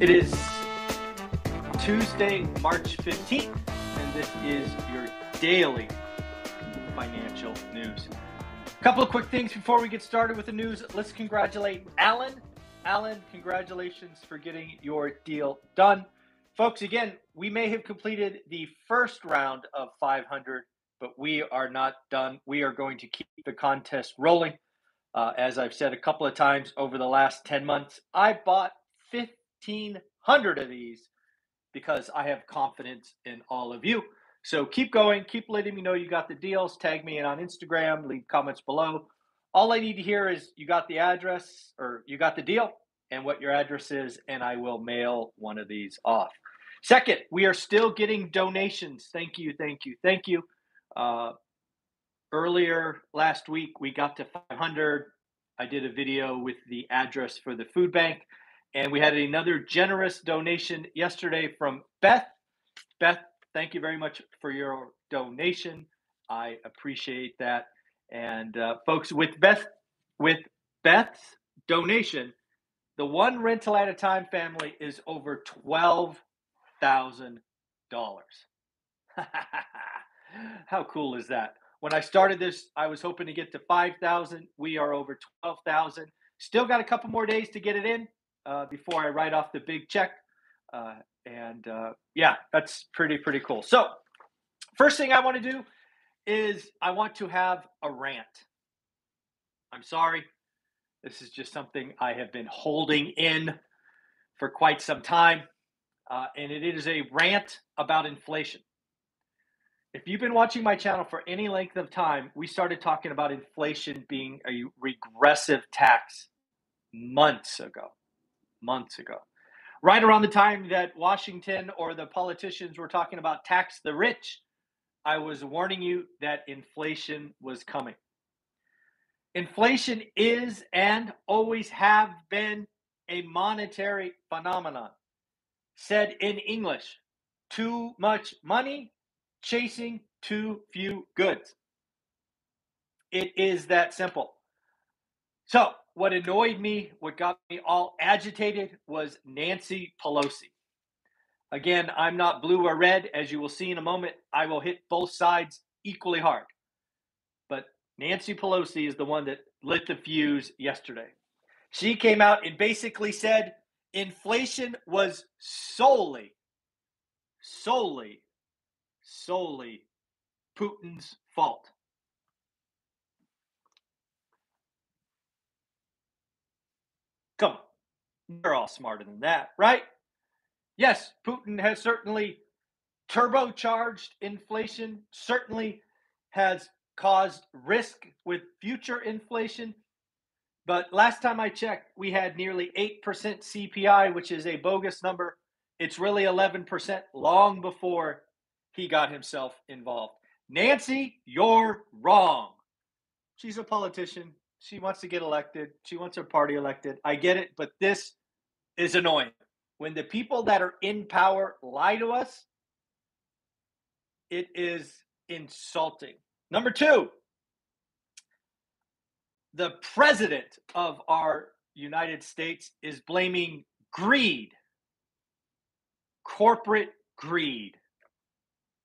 It is Tuesday, March 15th, and this is your daily financial news. A couple of quick things before we get started with the news. Let's congratulate Alan. Alan, congratulations for getting your deal done. Folks, again, we may have completed the first round of 500, but we are not done. We are going to keep the contest rolling. Uh, as I've said a couple of times over the last 10 months, I bought 50 1,500 of these because I have confidence in all of you. So keep going, keep letting me know you got the deals. Tag me in on Instagram, leave comments below. All I need to hear is you got the address or you got the deal and what your address is, and I will mail one of these off. Second, we are still getting donations. Thank you, thank you, thank you. Uh, earlier last week, we got to 500. I did a video with the address for the food bank. And we had another generous donation yesterday from Beth. Beth, thank you very much for your donation. I appreciate that. And uh, folks, with Beth, with Beth's donation, the one rental at a time family is over twelve thousand dollars. How cool is that? When I started this, I was hoping to get to five thousand. We are over twelve thousand. Still got a couple more days to get it in uh, before I write off the big check. Uh, and uh, yeah, that's pretty, pretty cool. So, first thing I want to do is I want to have a rant. I'm sorry. This is just something I have been holding in for quite some time. Uh, and it is a rant about inflation. If you've been watching my channel for any length of time, we started talking about inflation being a regressive tax months ago months ago. Right around the time that Washington or the politicians were talking about tax the rich, I was warning you that inflation was coming. Inflation is and always have been a monetary phenomenon. Said in English, too much money chasing too few goods. It is that simple. So, what annoyed me, what got me all agitated was Nancy Pelosi. Again, I'm not blue or red. As you will see in a moment, I will hit both sides equally hard. But Nancy Pelosi is the one that lit the fuse yesterday. She came out and basically said inflation was solely, solely, solely Putin's fault. Come We're all smarter than that, right? Yes, Putin has certainly turbocharged inflation, certainly has caused risk with future inflation. But last time I checked, we had nearly 8% CPI, which is a bogus number. It's really 11% long before he got himself involved. Nancy, you're wrong. She's a politician. She wants to get elected. She wants her party elected. I get it, but this is annoying. When the people that are in power lie to us, it is insulting. Number two, the president of our United States is blaming greed, corporate greed.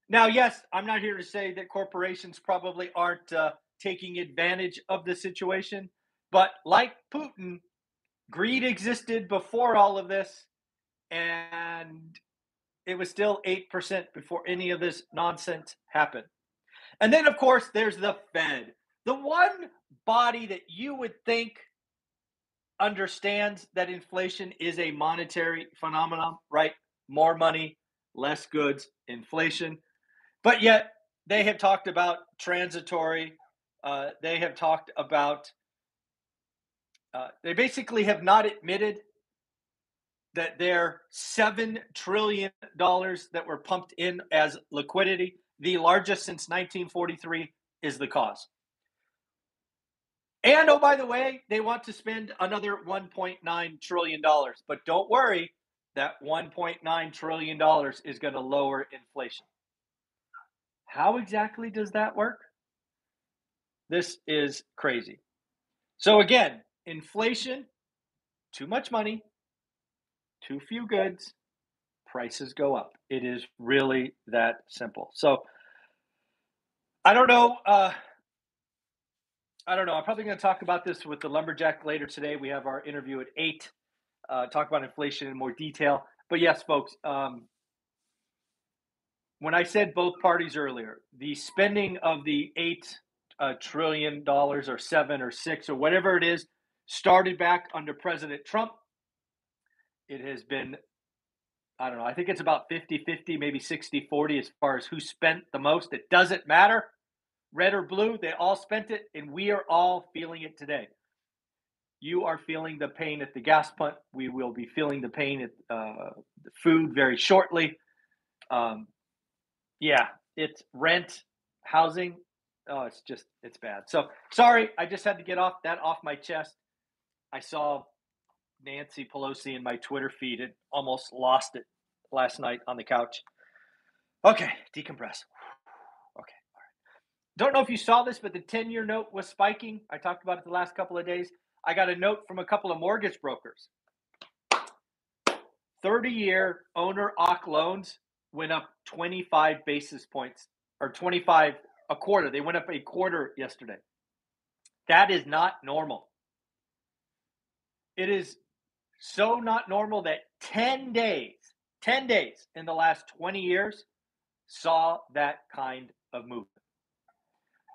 Now, yes, I'm not here to say that corporations probably aren't uh, taking advantage of the situation. But like Putin, greed existed before all of this, and it was still 8% before any of this nonsense happened. And then, of course, there's the Fed, the one body that you would think understands that inflation is a monetary phenomenon, right? More money, less goods, inflation. But yet, they have talked about transitory uh, they have talked about, uh, they basically have not admitted that their $7 trillion that were pumped in as liquidity, the largest since 1943, is the cause. And oh, by the way, they want to spend another $1.9 trillion. But don't worry, that $1.9 trillion is going to lower inflation. How exactly does that work? This is crazy. So, again, inflation, too much money, too few goods, prices go up. It is really that simple. So, I don't know. Uh, I don't know. I'm probably going to talk about this with the lumberjack later today. We have our interview at eight. Uh, talk about inflation in more detail. But yes, folks. Um, when I said both parties earlier, the spending of the eight uh, trillion dollars or seven or six or whatever it is started back under President Trump. It has been, I don't know, I think it's about 50 50, maybe 60 40 as far as who spent the most. It doesn't matter red or blue, they all spent it, and we are all feeling it today. You are feeling the pain at the gas pump. We will be feeling the pain at uh, the food very shortly. Um, yeah, it's rent, housing. Oh, it's just it's bad. So sorry, I just had to get off that off my chest. I saw Nancy Pelosi in my Twitter feed and almost lost it last night on the couch. Okay, decompress. Okay, all right. Don't know if you saw this, but the 10 year note was spiking. I talked about it the last couple of days. I got a note from a couple of mortgage brokers. 30 year owner OC loans went up 25 basis points or 25 a quarter. They went up a quarter yesterday. That is not normal. It is so not normal that 10 days, 10 days in the last 20 years saw that kind of movement.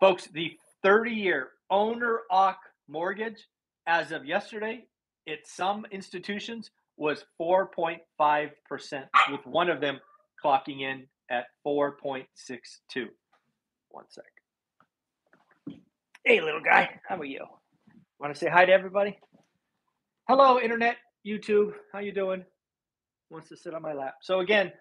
Folks, the 30 year owner OC mortgage as of yesterday at some institutions was 4.5%, with one of them clocking in at 4.62. One sec. Hey, little guy, how are you? Want to say hi to everybody? Hello, internet, YouTube. How you doing? Wants to sit on my lap. So again,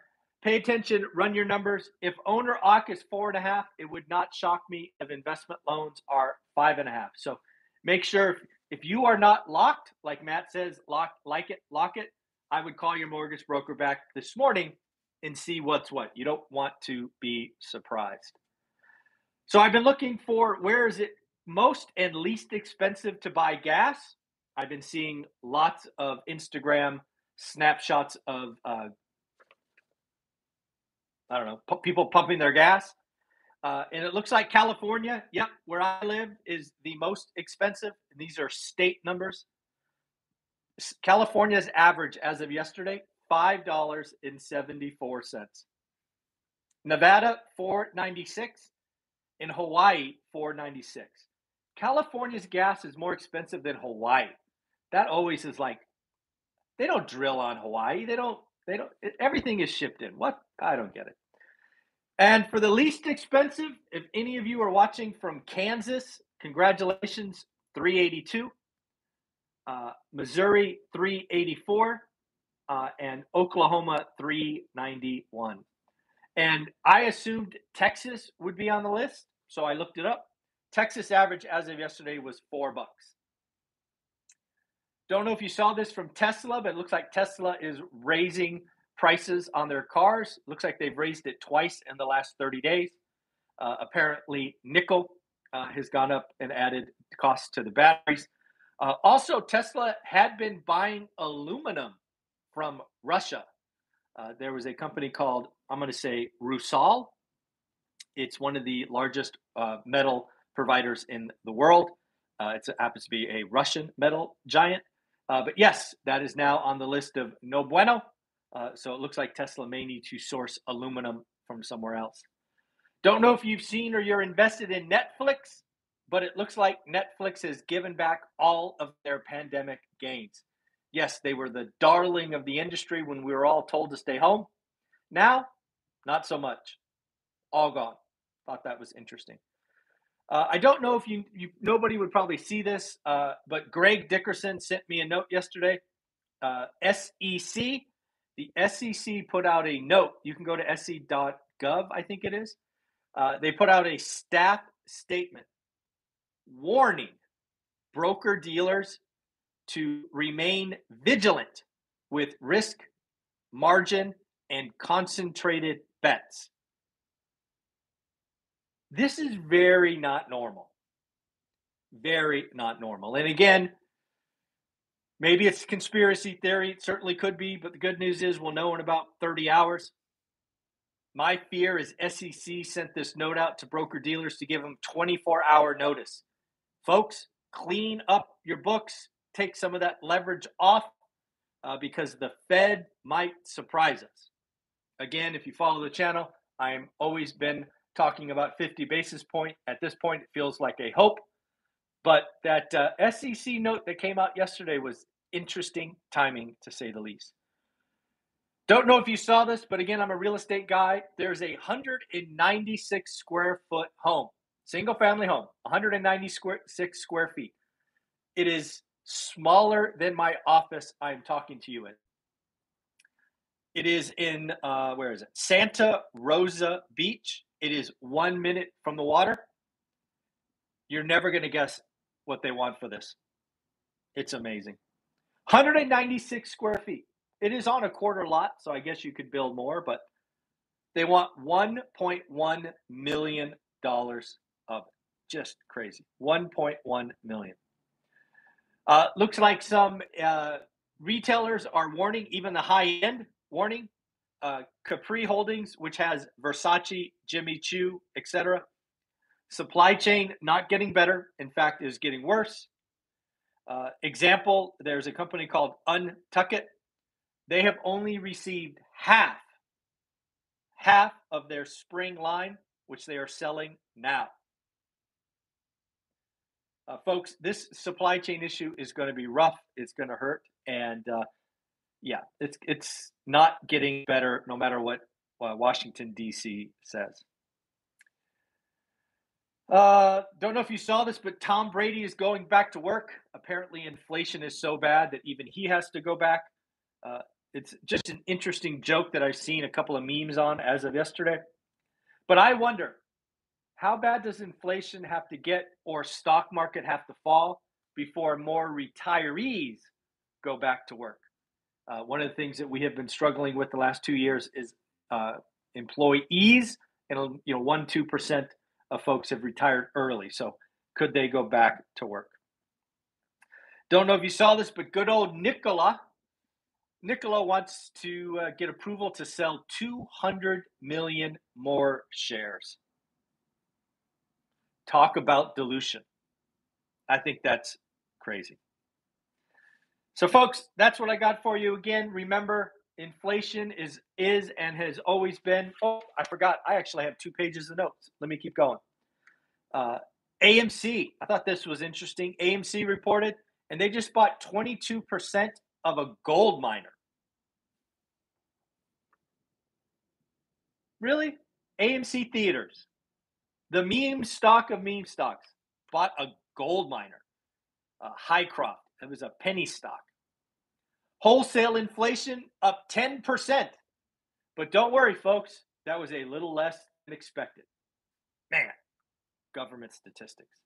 Pay attention, run your numbers. If owner OC is four and a half, it would not shock me if investment loans are five and a half. So make sure if, if you are not locked, like Matt says, lock like it, lock it. I would call your mortgage broker back this morning and see what's what. You don't want to be surprised. So I've been looking for where is it most and least expensive to buy gas. I've been seeing lots of Instagram snapshots of uh, I don't know, pu- people pumping their gas. Uh, and it looks like California, yep, where I live, is the most expensive. And These are state numbers. California's average as of yesterday, $5.74. Nevada, 496 In Hawaii, 496 California's gas is more expensive than Hawaii. That always is like, they don't drill on Hawaii. They don't, they don't, everything is shipped in. What? I don't get it. And for the least expensive, if any of you are watching from Kansas, congratulations, 382. Uh, Missouri, 384. Uh, and Oklahoma, 391. And I assumed Texas would be on the list, so I looked it up. Texas average as of yesterday was four bucks. Don't know if you saw this from Tesla, but it looks like Tesla is raising prices on their cars. Looks like they've raised it twice in the last 30 days. Uh, apparently, nickel uh, has gone up and added cost to the batteries. Uh, also, Tesla had been buying aluminum from Russia. Uh, there was a company called, I'm going to say Rusal. It's one of the largest uh, metal providers in the world. Uh, it happens to be a Russian metal giant. but yes, that is now on the list of no bueno. Uh, so it looks like Tesla may need to source aluminum from somewhere else. Don't know if you've seen or you're invested in Netflix, but it looks like Netflix has given back all of their pandemic gains. Yes, they were the darling of the industry when we were all told to stay home. Now, not so much. All gone. Thought that was interesting. Uh, I don't know if you, you, nobody would probably see this, uh, but Greg Dickerson sent me a note yesterday uh, SEC. The SEC put out a note. You can go to sec.gov, I think it is. Uh, they put out a staff statement warning broker dealers to remain vigilant with risk, margin, and concentrated bets. This is very not normal. Very not normal. And again, maybe it's conspiracy theory. It certainly could be, but the good news is we'll know in about 30 hours. My fear is SEC sent this note out to broker dealers to give them 24 hour notice. Folks, clean up your books, take some of that leverage off uh, because the Fed might surprise us. Again, if you follow the channel, I'm always been talking about 50 basis point. At this point, it feels like a hope. But that uh, SEC note that came out yesterday was interesting timing, to say the least. Don't know if you saw this, but again, I'm a real estate guy. There's a 196 square foot home, single family home, 196 square feet. It is smaller than my office I'm talking to you in. It is in, uh, where is it? Santa Rosa Beach. It is one minute from the water. You're never going to guess what they want for this. It's amazing. 196 square feet. It is on a quarter lot, so I guess you could build more, but they want 1.1 million dollars of it. Just crazy. 1.1 million. Uh, looks like some uh, retailers are warning, even the high end warning. Uh, Capri Holdings, which has Versace, Jimmy Choo, etc. Supply chain not getting better. In fact, is getting worse. Uh, example: There's a company called Untuckit they have only received half, half of their spring line, which they are selling now. Uh, folks, this supply chain issue is going to be rough. It's going to hurt, and uh, yeah, it's it's not getting better, no matter what uh, Washington D.C. says. Uh, don't know if you saw this, but Tom Brady is going back to work. Apparently, inflation is so bad that even he has to go back. Uh, it's just an interesting joke that I've seen a couple of memes on as of yesterday. But I wonder, how bad does inflation have to get or stock market have to fall before more retirees go back to work? Uh, one of the things that we have been struggling with the last two years is uh, employees, and you know, one two percent of folks have retired early. So could they go back to work? Don't know if you saw this, but good old Nikola, Nikola wants to uh, get approval to sell 200 million more shares. Talk about dilution. I think that's crazy. So, folks, that's what I got for you. Again, remember, inflation is is and has always been. Oh, I forgot. I actually have two pages of notes. Let me keep going. Uh, AMC. I thought this was interesting. AMC reported, and they just bought 22% of a gold miner. Really? AMC Theaters, the meme stock of meme stocks, bought a gold miner, a Hycroft. It was a penny stock. Wholesale inflation up 10%. But don't worry, folks, that was a little less than expected. Man, government statistics.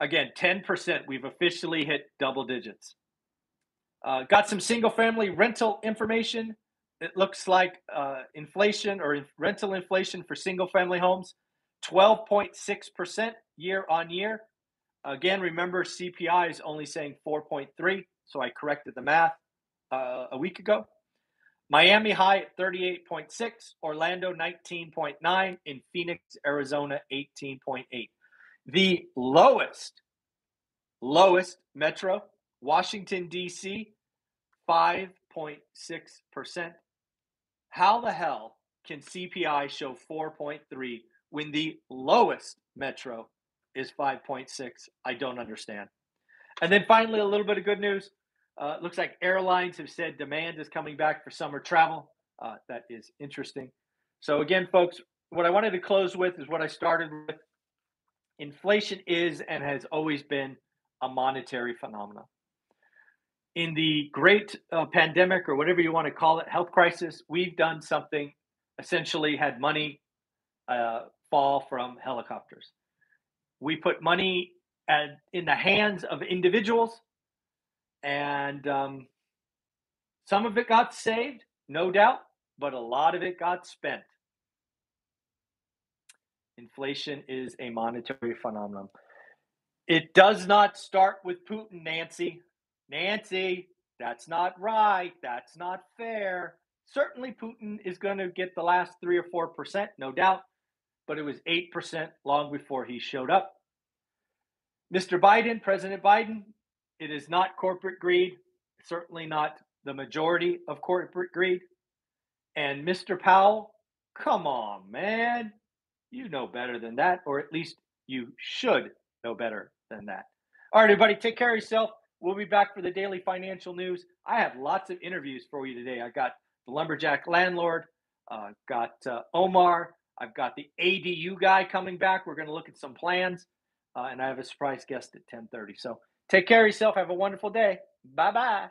Again, 10%. We've officially hit double digits. Uh, got some single family rental information. It looks like uh, inflation or rental inflation for single family homes 12.6% year on year. Again, remember CPI is only saying 4.3, so I corrected the math uh, a week ago. Miami high at 38.6, Orlando 19.9, in Phoenix, Arizona 18.8. The lowest, lowest metro, Washington, D.C., 5.6%. How the hell can CPI show 4.3 when the lowest metro is 5.6? I don't understand. And then finally, a little bit of good news. Uh, looks like airlines have said demand is coming back for summer travel. Uh, that is interesting. So, again, folks, what I wanted to close with is what I started with. Inflation is and has always been a monetary phenomenon. in the great uh, pandemic or whatever you want to call it, health crisis, we've done something essentially had money uh, fall from helicopters. We put money at, in the hands of individuals, and um, some of it got saved, no doubt, but a lot of it got spent. Inflation is a monetary phenomenon. It does not start with Putin, Nancy. Nancy, that's not right. That's not fair. Certainly, Putin is going to get the last three or four percent, no doubt, but it was 8% long before he showed up. Mr. Biden, President Biden, it is not corporate greed, certainly not the majority of corporate greed. And Mr. Powell, come on, man. You know better than that, or at least you should know better than that. All right, everybody, take care of yourself. We'll be back for the daily financial news. I have lots of interviews for you today. I got the lumberjack landlord, uh, got uh, Omar, I've got the ADU guy coming back. We're going to look at some plans, uh, and I have a surprise guest at 10:30. So take care of yourself. Have a wonderful day. Bye bye.